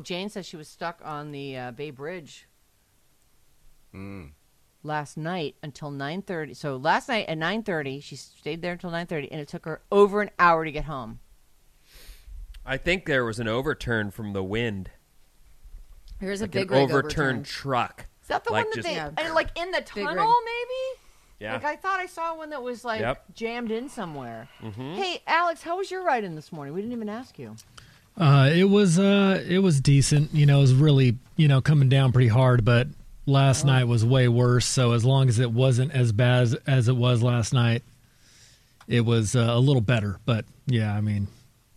No! Jane says she was stuck on the uh, Bay Bridge last night until nine thirty. So last night at nine thirty, she stayed there until nine thirty, and it took her over an hour to get home. I think there was an overturn from the wind. Here's a Like big an rig overturned truck. Is that the Like one that just- they Yeah. and, like in the tunnel? Maybe. Yeah. Like I thought I saw one that was like Yep. jammed in somewhere. Mm-hmm. Hey, Alex, how was your ride in this morning? We didn't even ask you. Uh, it was uh, it was decent. You know, it was really you know coming down pretty hard, but last night was way worse. So as long as it wasn't as bad as, as it was last night, it was uh, a little better. But yeah, I mean,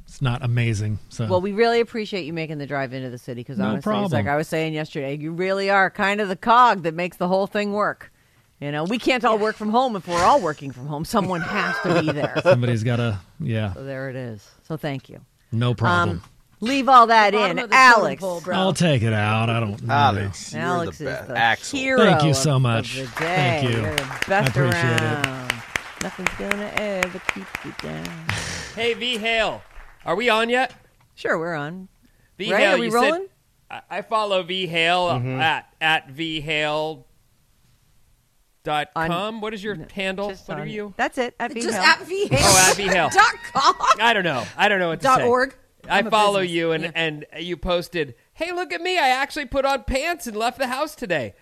it's not amazing. So Well, we really appreciate you making the drive into the city because No honestly, it's like. I was saying yesterday, you really are kind of the cog that makes the whole thing work. You know, we can't all work from home if we're all working from home. Someone has to be there. somebody's got to yeah, So there it is. So thank you. No problem. Um, leave all that in, of the totem Alex. pole. I'll take it out. I don't. Alex, you're Alex the is best. the Axel. hero. Thank you so much. Of the day. Thank you. You're the best appreciate it. around. Nothing's gonna ever keep you down. Hey, V Hale, are we on yet? Sure, we're on. V Right? Hale, Are we you rolling? Said, I, I follow V Hale Mm-hmm. at at V Hale. Dot On- com. What is your handle? Just What are you? That's it. At Just VHale. at VHale. Oh, at V Hale. dot com. I don't know. I don't know what to Dot say. org. I I'm a follow business. you, and Yeah. and you posted, "Hey, look at me! I actually put on pants and left the house today.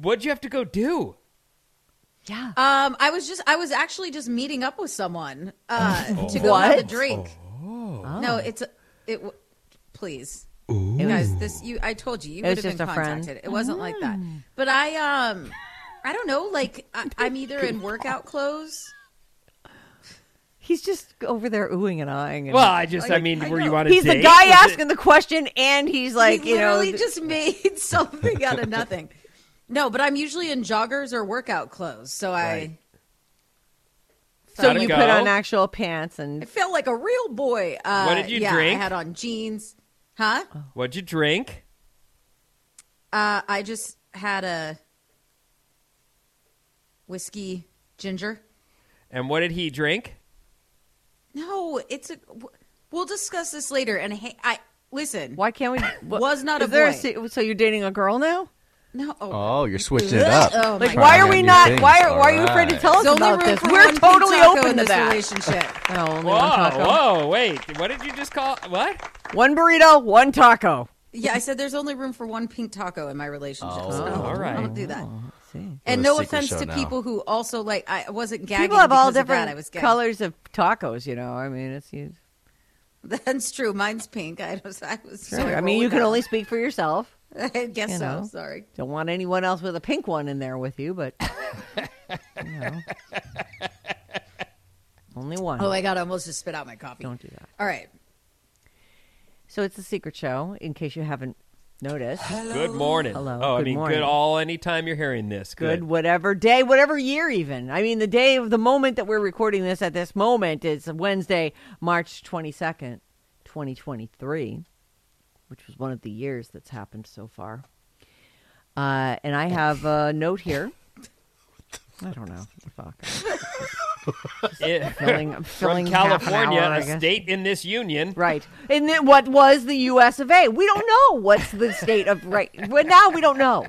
What'd you have to go do?" Yeah. Um, I was just, I was actually just meeting up with someone uh, to go What? have a drink. Oh. No, it's it. w- Please, you guys, this you. I told you, you It would was have been just a friend. contacted. It wasn't like that. But I, um, I don't know. Like I, I'm either in workout clothes. He's just over there oohing and eyeing. And Well, I just, I mean, I were know. you on a he's the guy Was it- asking the question, and he's like, he you know, literally th- just made something out of nothing. No, but I'm usually in joggers or workout clothes, so I. so you go? put on actual pants and I and felt like a real boy. Uh, What did you yeah, drink? I had on jeans. Huh? What'd you drink? Uh, I just had a whiskey ginger. And what did he drink? No, it's a. We'll discuss this later. And hey, I listen. why can't we? what- Was not a there boy. se- so you're dating a girl now? No. Oh, Oh, you're switching it up. Oh, Like, why are we not? things. Why are, why are you afraid to tell us There's about this? We're totally open to this that. relationship. No, only Whoa, one taco. whoa, wait! What did you just call? What? One burrito, one taco. Yeah, I said there's only room for one pink taco in my relationship. so Oh, all right. I don't do that. Oh. See. And no offense to now. people who also like. I wasn't gagging. People have all because of different that. I was colors of tacos. You know, I mean, it's you. That's true. Mine's pink. I was. I was. so I I mean, you can that. only speak for yourself. I guess you so. know. Sorry. Don't want anyone else with a pink one in there with you, but you know. only one. Oh my god! I almost just spit out my coffee. Don't do that. All right. So it's a secret show, in case you haven't noticed. Good morning. Hello, Oh, I good mean, morning. good all anytime you're hearing this. Good, Good. whatever day, whatever year, even. I mean, the day of the moment that we're recording this at this moment is Wednesday, March 22nd, 2023, which was one of the years that's happened so far. Uh, and I have a note here. I don't know. Fuck. It- Filling, filling from California, hour, I a guess. state in this union. Right. And then what was the U.S. of A? We don't know what's the state of right. Well, now we don't know.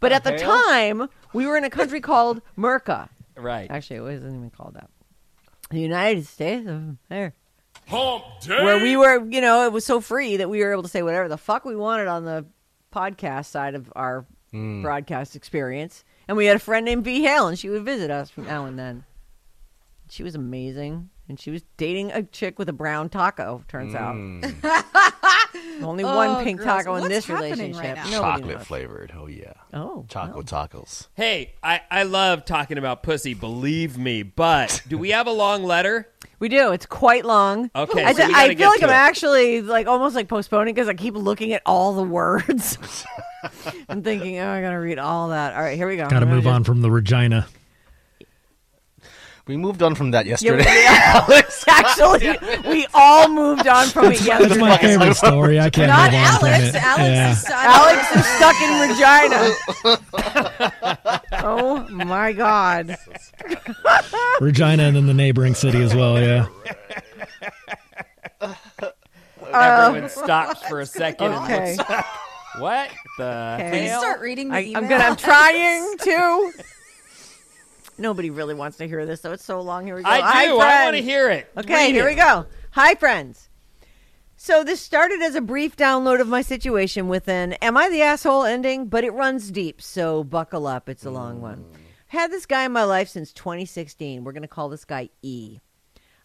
But at the time, we were in a country called Merca. Right. Actually, it wasn't even called that. The United States of there. where we were, you know, it was so free that we were able to say whatever the fuck we wanted on the podcast side of our hmm. broadcast experience. And we had a friend named V Hale, and she would visit us from now and then. She was amazing, and she was dating a chick with a brown taco. Turns out, mm. only Oh, one pink gross. taco in this relationship. right Chocolate knows. flavored. Oh yeah. Oh, Chocolate tacos. Hey, I, I love talking about pussy, believe me, but do we have a long letter? We do. It's quite long. Okay, I, so we I feel like I'm it. actually like almost like postponing because I keep looking at all the words. I'm thinking, oh, I gotta read all that. All right, here we go. Got to move gonna on from the Regina. We moved on from that Yeah, yesterday. Alex, actually, we all moved on from it That's my favorite story. I can't Not move on from Alex. it. Alex, yeah. is, Alex is stuck in Regina. oh my god! Regina and then the neighboring city as well. Yeah. Everyone oh. stops for a second and Okay. looks. What the Okay. Please start reading the I, email. I'm gonna. I'm trying to. Nobody really wants to hear this, so it's so long. Here we go. I Hi, do. I want to hear it. Okay, Read here it. we go. Hi, friends. So this started as a brief download of my situation with an "Am I the asshole?" ending, but it runs deep. So buckle up. It's a long one. Mm. Had this guy in my life since 2016. We're gonna call this guy E.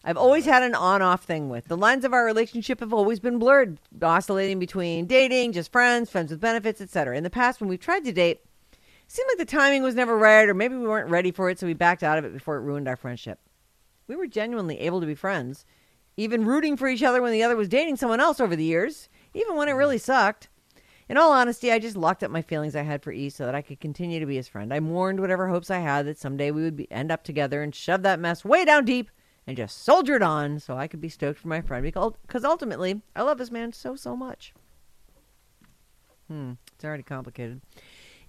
I've always had an on-off thing with. The lines of our relationship have always been blurred, oscillating between dating, just friends, friends with benefits, etc. In the past, when we've tried to date, seemed like the timing was never right, or maybe we weren't ready for it, so we backed out of it before it ruined our friendship. We were genuinely able to be friends, even rooting for each other when the other was dating someone else over the years, even when it really sucked. In all honesty, I just locked up my feelings I had for E so that I could continue to be his friend. I mourned whatever hopes I had that someday we would be, end up together and shove that mess way down deep and just soldiered on so I could be stoked for my friend because, because ultimately I love this man so, so much. Hmm, it's already complicated.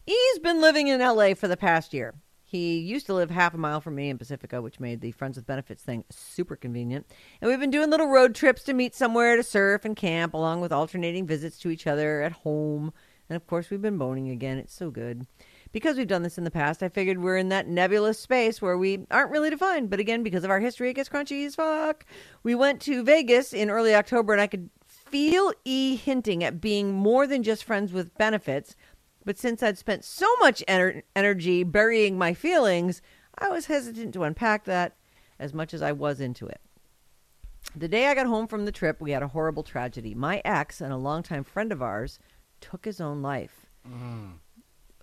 E's been living in LA for the past year. He used to live half a mile from me in Pacifica, which made the Friends with Benefits thing super convenient. And we've been doing little road trips to meet somewhere to surf and camp, along with alternating visits to each other at home. And of course, we've been boning again. It's so good. Because we've done this in the past, I figured we're in that nebulous space where we aren't really defined. But again, because of our history, it gets crunchy as fuck. We went to Vegas in early October, and I could feel E hinting at being more than just friends with benefits. But since I'd spent so much ener- energy burying my feelings, I was hesitant to unpack that as much as I was into it. The day I got home from the trip, we had a horrible tragedy. My ex and a longtime friend of ours took his own life. Mm.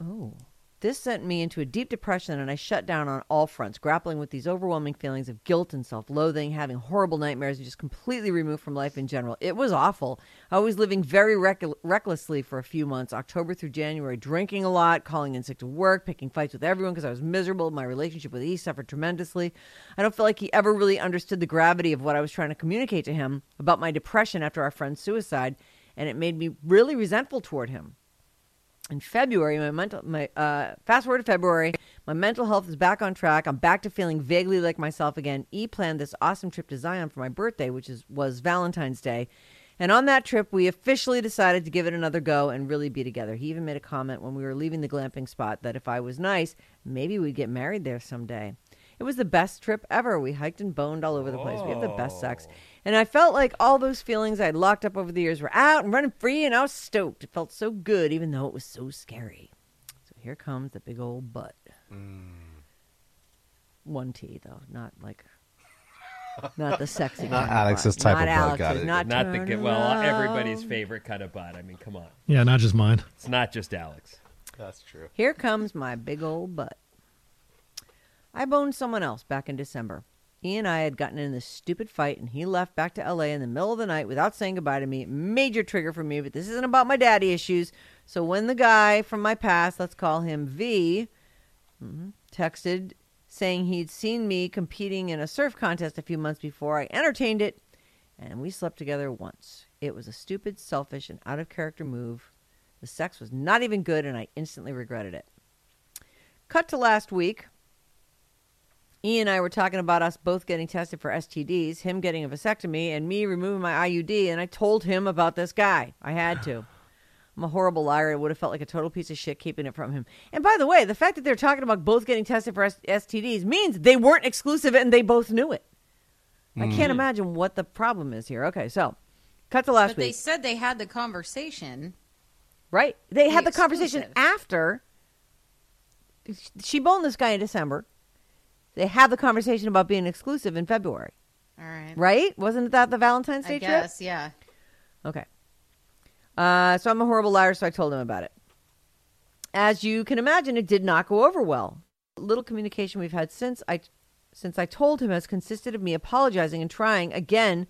Oh. This sent me into a deep depression, and I shut down on all fronts, grappling with these overwhelming feelings of guilt and self loathing, having horrible nightmares, and just completely removed from life in general. It was awful. I was living very reck- recklessly for a few months, October through January, drinking a lot, calling in sick to work, picking fights with everyone because I was miserable. My relationship with E suffered tremendously. I don't feel like he ever really understood the gravity of what I was trying to communicate to him about my depression after our friend's suicide, and it made me really resentful toward him in February, my mental my uh, fast forward to February, my mental health is back on track. I'm back to feeling vaguely like myself again. E planned this awesome trip to Zion for my birthday, which is was Valentine's Day. And on that trip, we officially decided to give it another go and really be together. He even made a comment when we were leaving the glamping spot that if I was nice, maybe we'd get married there someday. It was the best trip ever. We hiked and boned all over the place. We had the best sex. Oh. And I felt like all those feelings I'd locked up over the years were out and running free, and I was stoked. It felt so good, even though it was so scary. So here comes the big old butt. Mm. One T, though, not like. Not the sexy Not kind Alex's of butt. type of not butt, got Alex's, it. Not, Not the good. Well, around. everybody's favorite kind of butt. I mean, come on. Yeah, not just mine. It's not just Alex. That's true. Here comes my big old butt. I boned someone else back in December. He and I had gotten in this stupid fight, and he left back to LA in the middle of the night without saying goodbye to me. Major trigger for me, but this isn't about my daddy issues. So when the guy from my past, let's call him V, mhm, texted saying he'd seen me competing in a surf contest a few months before, I entertained it, and we slept together once. It was a stupid, selfish, and out of character move. The sex was not even good, and I instantly regretted it. Cut to last week. Ian and I were talking about us both getting tested for STDs, him getting a vasectomy, and me removing my IUD, and I told him about this guy. I had to. I'm a horrible liar. I would have felt like a total piece of shit keeping it from him. And by the way, the fact that they're talking about both getting tested for S- STDs means they weren't exclusive and they both knew it. I can't mm-hmm. imagine what the problem is here. Okay, so cut to last But they said they had the conversation. Right? They had The the conversation exclusive. after she boned this guy in December. They had the conversation about being exclusive in February. All right. Right? Wasn't that the Valentine's Day I trip? guess, yeah. Okay. Uh, so I'm a horrible liar, so I told him about it. As you can imagine, it did not go over well. Little communication we've had since I since I told him has consisted of me apologizing and trying again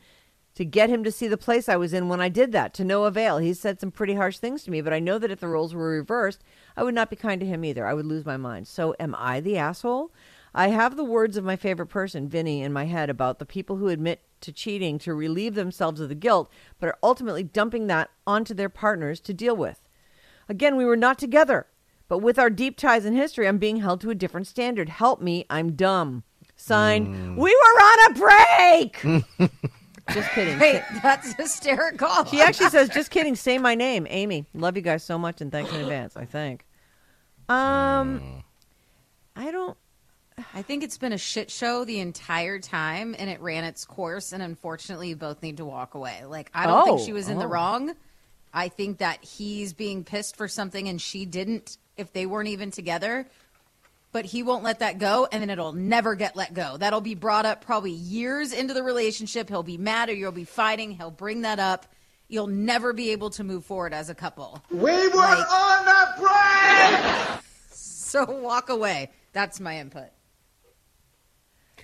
to get him to see the place I was in when I did that, to no avail. He's said some pretty harsh things to me, but I know that if the roles were reversed, I would not be kind to him either. I would lose my mind. So am I the asshole? I have the words of my favorite person, Vinny, in my head about the people who admit to cheating to relieve themselves of the guilt, but are ultimately dumping that onto their partners to deal with. Again, we were not together, but with our deep ties in history, I'm being held to a different standard. Help me, I'm dumb. Signed, we were on a break. Just kidding. Wait, that's hysterical. She actually says, "Just kidding. Say my name, Amy. Love you guys so much, and thanks in advance." I think. Um, I don't. I think it's been a shit show the entire time, and it ran its course. And unfortunately, you both need to walk away. Like I don't think Oh, she was in the oh. wrong. I think that he's being pissed for something, and she didn't. If they weren't even together, but he won't let that go, and then it'll never get let go. That'll be brought up probably years into the relationship. He'll be mad, or you'll be fighting. He'll bring that up. You'll never be able to move forward as a couple. We were Like- on a break! So walk away. That's my input.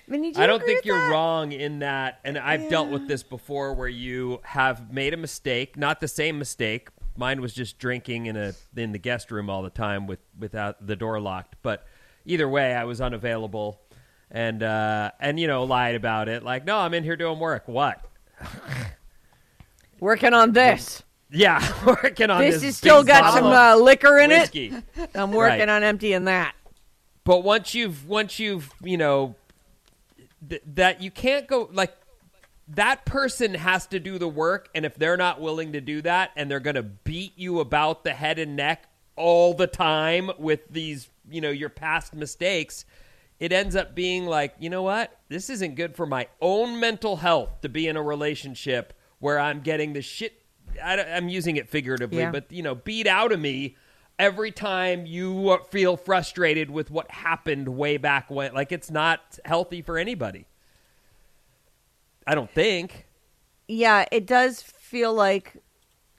Vinny, do you I don't think you're that? wrong in that, and I've dealt with this before, where you have made a mistake, not the same mistake. Mine was just drinking in a in the guest room all the time with without the door locked. But either way, I was unavailable, and uh, and you know lied about it. Like, no, I'm in here doing work. What? Working on this. Yeah, working on This this. has still got some uh, liquor in whiskey. it. I'm working Right. on emptying that. But once you've once you've you know th- that you can't go like that person has to do the work and if they're not willing to do that and they're going to beat you about the head and neck all the time with these you know your past mistakes it ends up being like you know what this isn't good for my own mental health to be in a relationship where i'm getting the shit I, i'm using it figuratively Yeah. but you know beat out of me every time you feel frustrated with what happened way back when like it's not healthy for anybody i don't think Yeah, it does feel like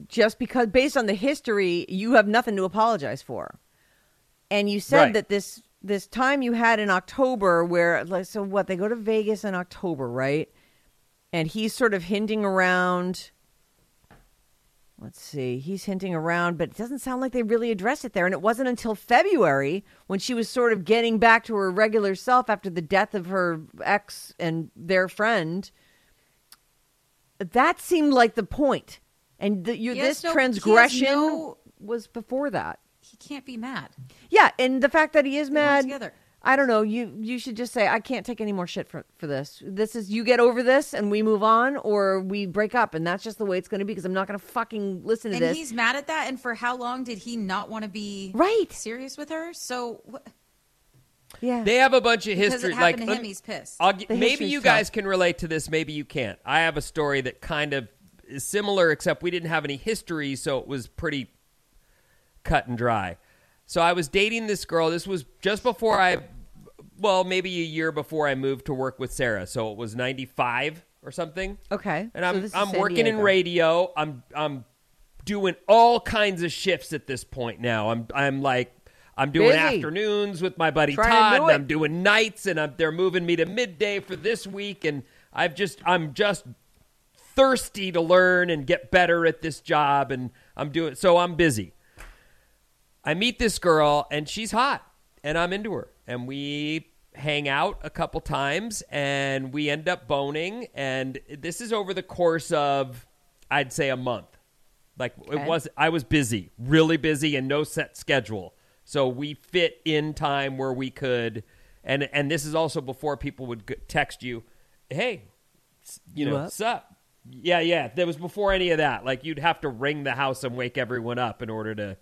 just because based on the history, you have nothing to apologize for. And you said Right. that this this time you had in October where like so what they go to Vegas in October, right? And he's sort of hinting around Let's see. He's hinting around, but it doesn't sound like they really addressed it there. And it wasn't until February when she was sort of getting back to her regular self after the death of her ex and their friend that seemed like the point. And the, you, this no- transgression no- was before that. He can't be mad. Yeah, and the fact that he is mad. together. I don't know. You you should just say I can't take any more shit for for this. This is you get over this and we move on, or we break up, and that's just the way it's going to be. Because I'm not going to fucking listen to And this. And he's mad at that. And for how long did he not want to be Right. serious with her? So wh- yeah, they have a bunch of because history it like happened to him, let- he's pissed. I'll gi- The maybe history's you tough. guys can relate to this maybe you can't i have a story that kind of is similar except we didn't have any history so it was pretty cut and dry so i was dating this girl this was just before i well maybe a year before i moved to work with sarah so it was 95 or something okay. and I'm is I'm San working in radio. I'm I'm doing all kinds of shifts at this point now. I'm I'm like I'm doing Busy. afternoons with my buddy Trying Todd, and. I'm doing nights, and I'm, they're moving me to midday for this week, and I've just I'm just thirsty to learn and get better at this job, and I'm doing so I'm busy. I meet this girl and she's hot and I'm into her and we hang out a couple times and we end up boning and this is over the course of I'd say a month. Like Okay. it was I was busy, really busy and no set schedule. So we fit in time where we could and and this is also before people would text you, "Hey, you know, up? sup?" Yeah, yeah. That was before any of that. Like you'd have to ring the house and wake everyone up in order to.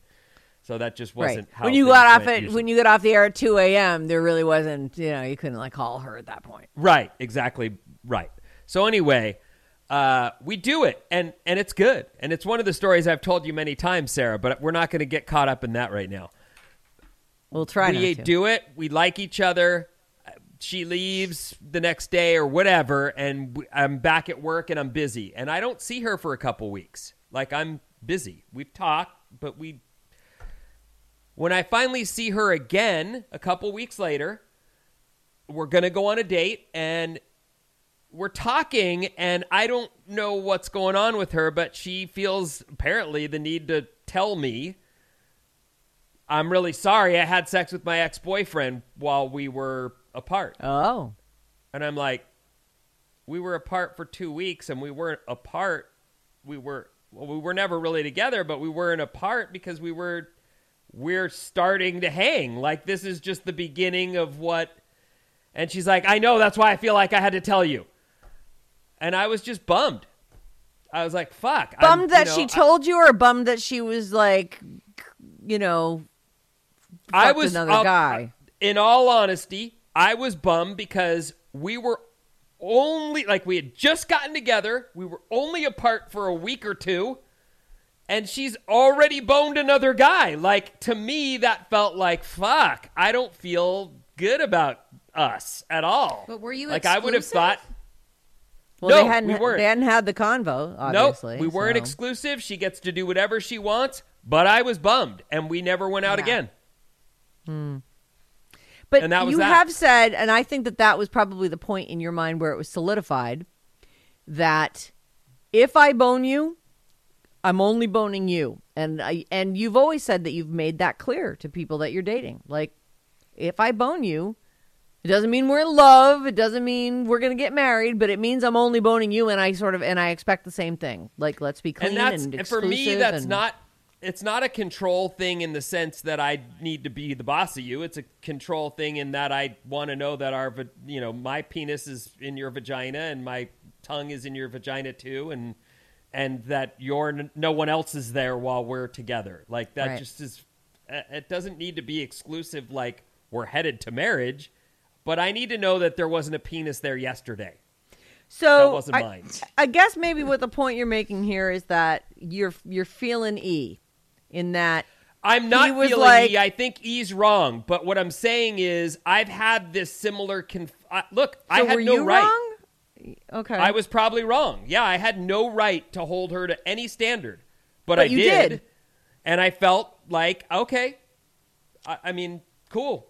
So that just wasn't how When you got off at usually. when you got off the air at two a.m., there really wasn't. You know, you couldn't like call her at that point. Right, exactly right. So anyway, uh, we do it, and and it's good, and it's one of the stories I've told you many times, Sarah. But we're not going to get caught up in that right now. We'll try we not to. do it. We like each other. She leaves the next day or whatever, and I'm back at work and I'm busy, and I don't see her for a couple weeks. Like I'm busy. We've talked, but we. When I finally see her again a couple weeks later, we're gonna go on a date, and we're talking, and I don't know what's going on with her, but she feels apparently the need to tell me I'm really sorry I had sex with my ex boyfriend while we were apart. Oh. And I'm like, we were apart for two weeks and we weren't apart. We were, well, we were never really together, but we weren't apart because we were, we're starting to hang. Like, this is just the beginning of what. And she's like, I know, that's why I feel like I had to tell you. And I was just bummed. I was like, fuck. I'm- Bummed you that know, she I- told you, or bummed that she was like, you know, I was another I'll- guy. In all honesty, I was bummed because we were only like we had just gotten together. We were only apart for a week or two, and she's already boned another guy. Like to me, that felt like fuck. I don't feel good about us at all. But were you like I would have thought? Well, No, they hadn't. we weren't. They hadn't had the convo. Obviously, nope, we weren't so. exclusive. She gets to do whatever she wants, but I was bummed, and we never went out Yeah. again. Hmm. But And that was you that. have said, and I think that that was probably the point in your mind where it was solidified that if I bone you, I'm only boning you, and I and you've always said that you've made that clear to people that you're dating. Like, if I bone you, it doesn't mean we're in love. It doesn't mean we're gonna get married, but it means I'm only boning you, and I sort of and I expect the same thing. Like, let's be clean and that's and and for me that's and- not it's not a control thing in the sense that I need to be the boss of you. It's a control thing in that I want to know that our you know my penis is in your vagina and my tongue is in your vagina too, and and that you're no one else is there while we're together. Like that Right. just is. It doesn't need to be exclusive. Like we're headed to marriage, but I need to know that there wasn't a penis there yesterday. So That wasn't I, mine. I guess maybe what the point you're making here is that you're you're feeling E, in that I'm not feeling like- E. I think E's wrong. But what I'm saying is, I've had this similar. Conf- uh, look, I had no right. wrong? Okay, I was probably wrong. Yeah, I had no right to hold her to any standard, but, But I you did, did. and I felt like okay. I, I mean, cool.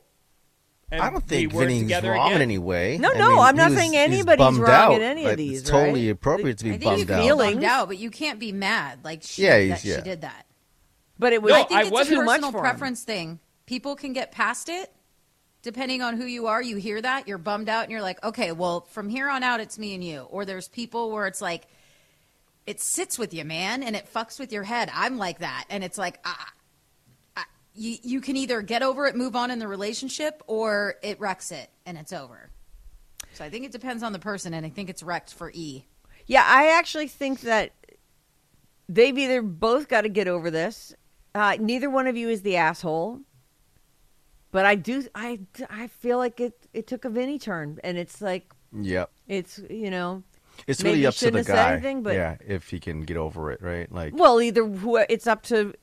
And I don't think we Vinny's wrong again. in any way. No, I no, mean, I'm not was- saying anybody's bummed wrong out, in any of these, It's totally appropriate to be I think you bummed out. be Feelings. bummed out, but you can't be mad like she, Yeah, that he's- she did that. but it was No, I think I it's wasn't- a personal for him. preference thing. People can get past it. Depending on who you are, you hear that, you're bummed out, and you're like, okay, well, from here on out, it's me and you. Or there's people where it's like, it sits with you, man, and it fucks with your head. I'm like that. And it's like, you, you can either get over it, move on in the relationship, or it wrecks it and it's over. So I think it depends on the person, and I think it's wrecked for E. Yeah, I actually think that they've either both got to get over this. Uh, neither one of you is the asshole. But I do, I, I feel like it, it took a Vinny turn, and it's like Yep. it's you know, It's Maybe really you up to the shouldn't have guy. anything, but- yeah, if he can get over it, right? Like, well, either who it's up to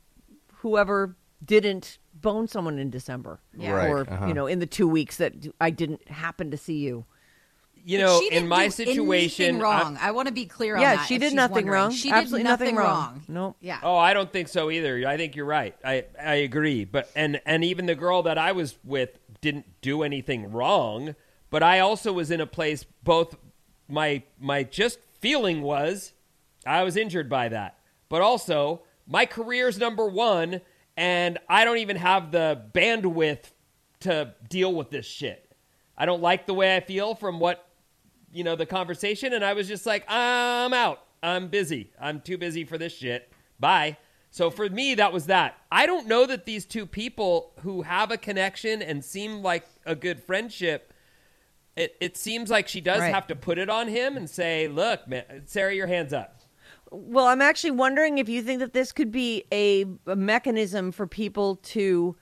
whoever didn't bone someone in December, Yeah. Right, or uh-huh. you know, in the two weeks that I didn't happen to see you. You know, in my situation, anything I- wrong. I, want to be clear on that. Yeah, she did nothing wondering. wrong. She Absolutely did nothing, nothing wrong. wrong. Nope. Yeah. Oh, I don't think so either. I think you're right. I I agree. But and and even the girl that I was with didn't do anything wrong. But I also was in a place. Both my my just feeling was I was injured by that. But also my career's number one, and I don't even have the bandwidth to deal with this shit. I don't like the way I feel from what you know the conversation and i was just like i'm out. I'm busy. I'm too busy for this shit. Bye. So for me that was that. I don't know that these two people who have a connection and seem like a good friendship it, it seems like she does Right. have to put it on him and say look man sarah your hands up. Well, I'm actually wondering if you think that this could be a, a mechanism for people to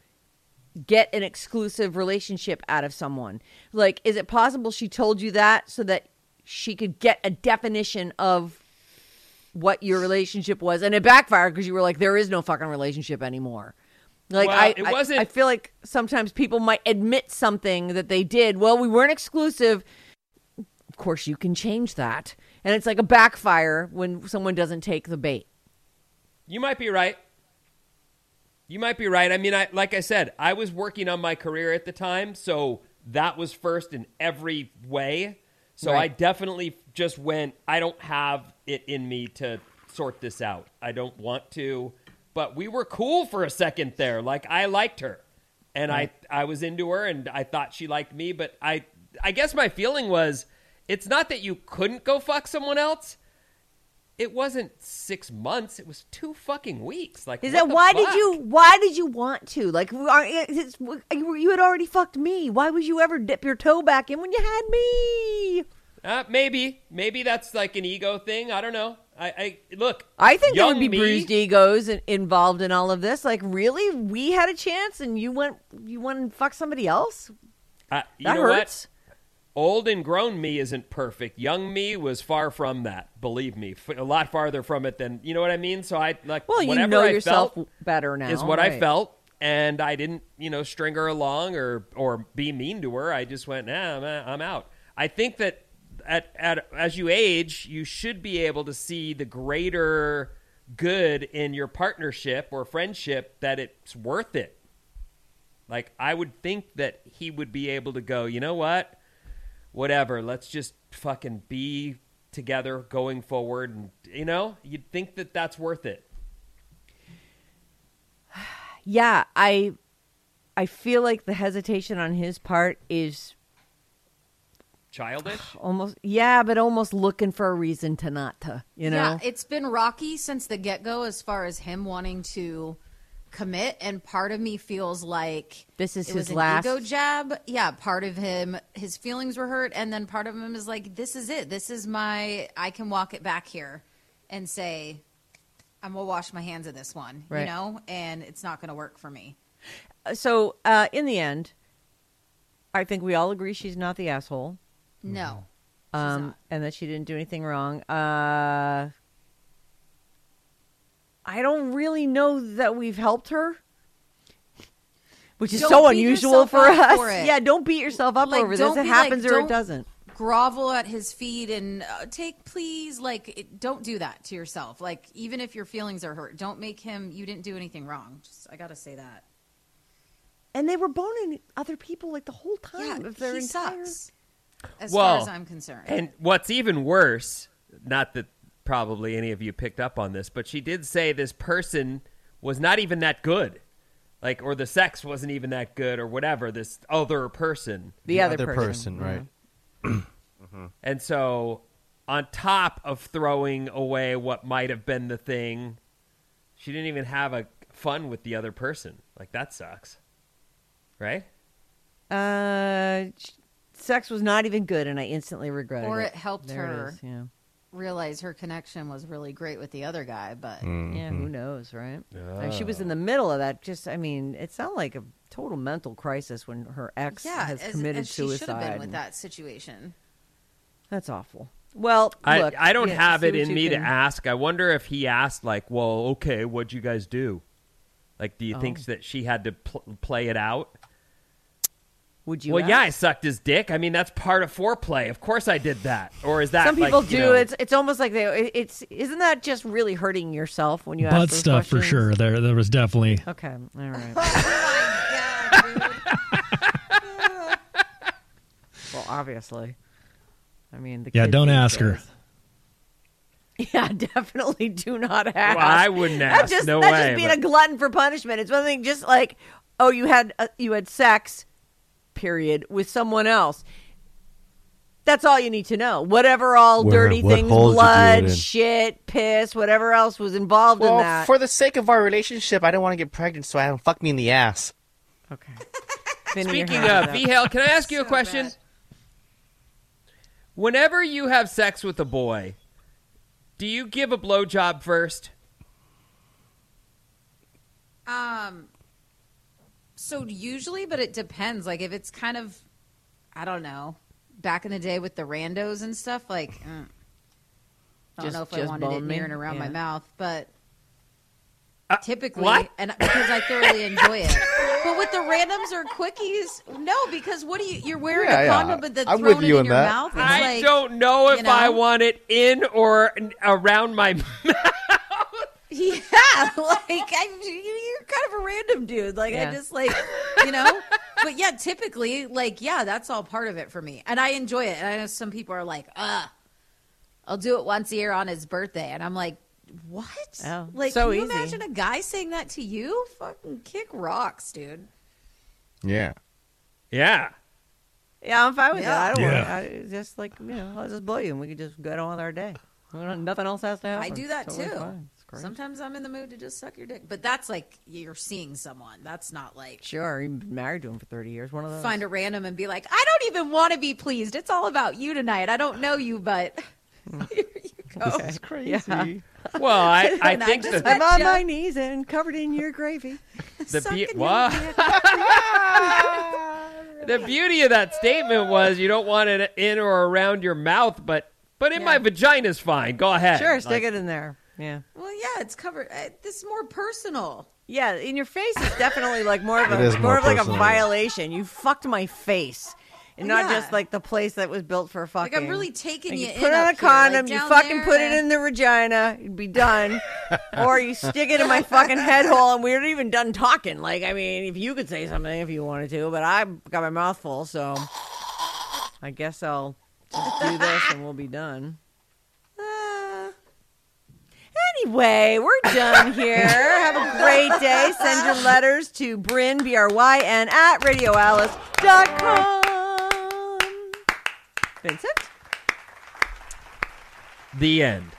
get an exclusive relationship out of someone. Like, is it possible she told you that so that she could get a definition of what your relationship was, and it backfired because you were like, "There is no fucking relationship anymore." Like Well, I, it wasn't- I feel like sometimes people might admit something that they did. Well, we weren't exclusive. Of course, you can change that, and it's like a backfire when someone doesn't take the bait. You might be right. You might be right. I mean, I like I said, I was working on my career at the time, so that was first in every way. So I definitely just went, I don't have it in me to sort this out. I don't want to. But we were cool for a second there. Like I liked her. And I I was into her and I thought she liked me, but I I guess my feeling was it's not that you couldn't go fuck someone else it wasn't six months. It was two fucking weeks. Like, Is that why did you why did you want to like you you had already fucked me why would you ever dip your toe back in when you had me Uh, maybe, maybe that's like an ego thing. I don't know. I, I look. I think there would be me- bruised egos involved in all of this like really we had a chance and you went you went and fucked somebody else Uh, you that know hurts what? Old and grown me isn't perfect. Young me was far from that. Believe me, F- a lot farther from it than you know what I mean. So I like. well you know I yourself better now is what I felt, and I didn't, you know, string her along or or be mean to her. I just went, nah, I'm, I'm out. I think that at, at as you age, you should be able to see the greater good in your partnership or friendship that it's worth it. Like I would think that he would be able to go, you know what? Whatever, let's just fucking be together going forward and you know, you'd think that that's worth it. yeah I I feel like the hesitation on his part is Childish? almost yeah but almost looking for a reason to not to you know Yeah, it's been rocky since the get go as far as him wanting to commit, and part of me feels like This is his last- ego jab. Yeah, part of him, his feelings were hurt, and then part of him is like, "This is it. This is my. I can walk it back here and say, I'm gonna wash my hands of this one, Right. you know, and it's not gonna work for me." so uh, in the end, I think we all agree she's not the asshole, No, um, and that she didn't do anything wrong. Uh, I don't really know that we've helped her, which is Don't so unusual for us. for. Yeah, don't beat yourself up Like, over this. It happens like, or it doesn't. grovel at his feet and uh, take please like it, don't do that to yourself like even if your feelings are hurt don't make him you didn't do anything wrong just i gotta say that And they were boning other people like the whole yeah time. of their he entire... sucks as Well, far as i'm concerned And what's even worse, not that probably any of you picked up on this, but she did say this person was not even that good. Like, or the sex wasn't even that good, or whatever, this other person. The, other, person, right? And so, on top of throwing away what might have been the thing, she didn't even have a fun with the other person. Like, that sucks. Right? Uh, sex was not even good, and I instantly regretted it. Or it. it helped There her. is, yeah. Realize her connection was really great with the other guy but Mm. Yeah, who knows, right? And she was in the middle of that. Just, I mean, it sounded like a total mental crisis when her ex yeah has as, committed as she should suicide. have been with that situation That's awful. Well, I, look, I don't yeah, have it in me can- to ask. I wonder if he asked, like, well, okay, what'd you guys do? Like, do you think Oh. that she had to pl- play it out? Would you? well, yeah, I sucked his dick. I mean, that's part of foreplay. Of course I did that. Or is that Some like, people you do. know- It's it's almost like they. It's isn't that just really hurting yourself when you ask Butt those stuff for sure. There, there was definitely. Okay, all right. oh god well, obviously. I mean, the Yeah, don't ask her. Yeah, definitely do not ask. Well, I wouldn't That's ask. just no that's way. just being but- a glutton for punishment. It's one thing, just like, oh, you had uh, you had sex, period, with someone else. That's all you need to know. Whatever all Where- dirty what things, hole did you do blood, shit, piss, whatever else was involved in that. for the sake of our relationship, I don't want to get pregnant, so I don't fuck me in the ass. okay. Speaking of, is up. V Hale, can I ask you a So question? bad. Whenever you have sex with a boy, do you give a blowjob first? Um, so usually, but it depends. Like if it's kind of, I don't know, back in the day with the randos and stuff, like mm, I don't Just- know if I wanted it near and around my mouth, but Uh, typically, what? and because I thoroughly enjoy it. But with the randoms or quickies, no, because what do you? You're wearing Yeah, a yeah. condom, but then I'm throwing with you it on in your that. mouth. I like, don't know if you know? I want it in or around my mouth. Yeah, like I, you, you're kind of a random dude. Like Yeah. I just like, you know. but yeah, typically, like yeah, that's all part of it for me, and I enjoy it. And I know some people are like, "Uh, I'll do it once a year on his birthday," and I'm like, "What? Oh, like, so can you easy. imagine a guy saying that to you? Fucking kick rocks, dude." Yeah. yeah. Yeah, I'm fine with Yeah. that. I don't Yeah. want I, just like you know, I'll just blow you, and we can just get on with our day. Nothing else has to happen. I do that Totally too. Fine. Great. Sometimes I'm in the mood to just suck your dick, but that's like you're seeing someone. That's not like Sure, you've been married to him for thirty years. One of those. find a random and be like, I don't even want to be pleased. It's all about you tonight. I don't know you, but here you go. That's crazy. Well, I, I And I think just the, I'm on my knees and covered in your gravy. the, be- your what? the beauty of that statement was you don't want it in or around your mouth, but but in my Yeah. vagina's fine. Go ahead. Sure, stick Like, it in there. Yeah. Well, yeah, it's covered. Uh, this is more personal. Yeah, in your face is definitely like more of a is more, more of like a violation. You fucked my face. And not Yeah. just like the place that was built for fucking. Like I'm really taking Like, you, you in put on up a here, condom, like you fucking there, put it in the vagina, you'd be done. or you stick it in my fucking head hole, and we aren't even done talking. Like, I mean, if you could say something if you wanted to, but I got my mouth full, so I guess I'll just do this and we'll be done. Uh, Anyway, we're done here. Have a great day. Send your letters to Bryn, B-R-Y-N, at radioalice.com. Vincent? The end.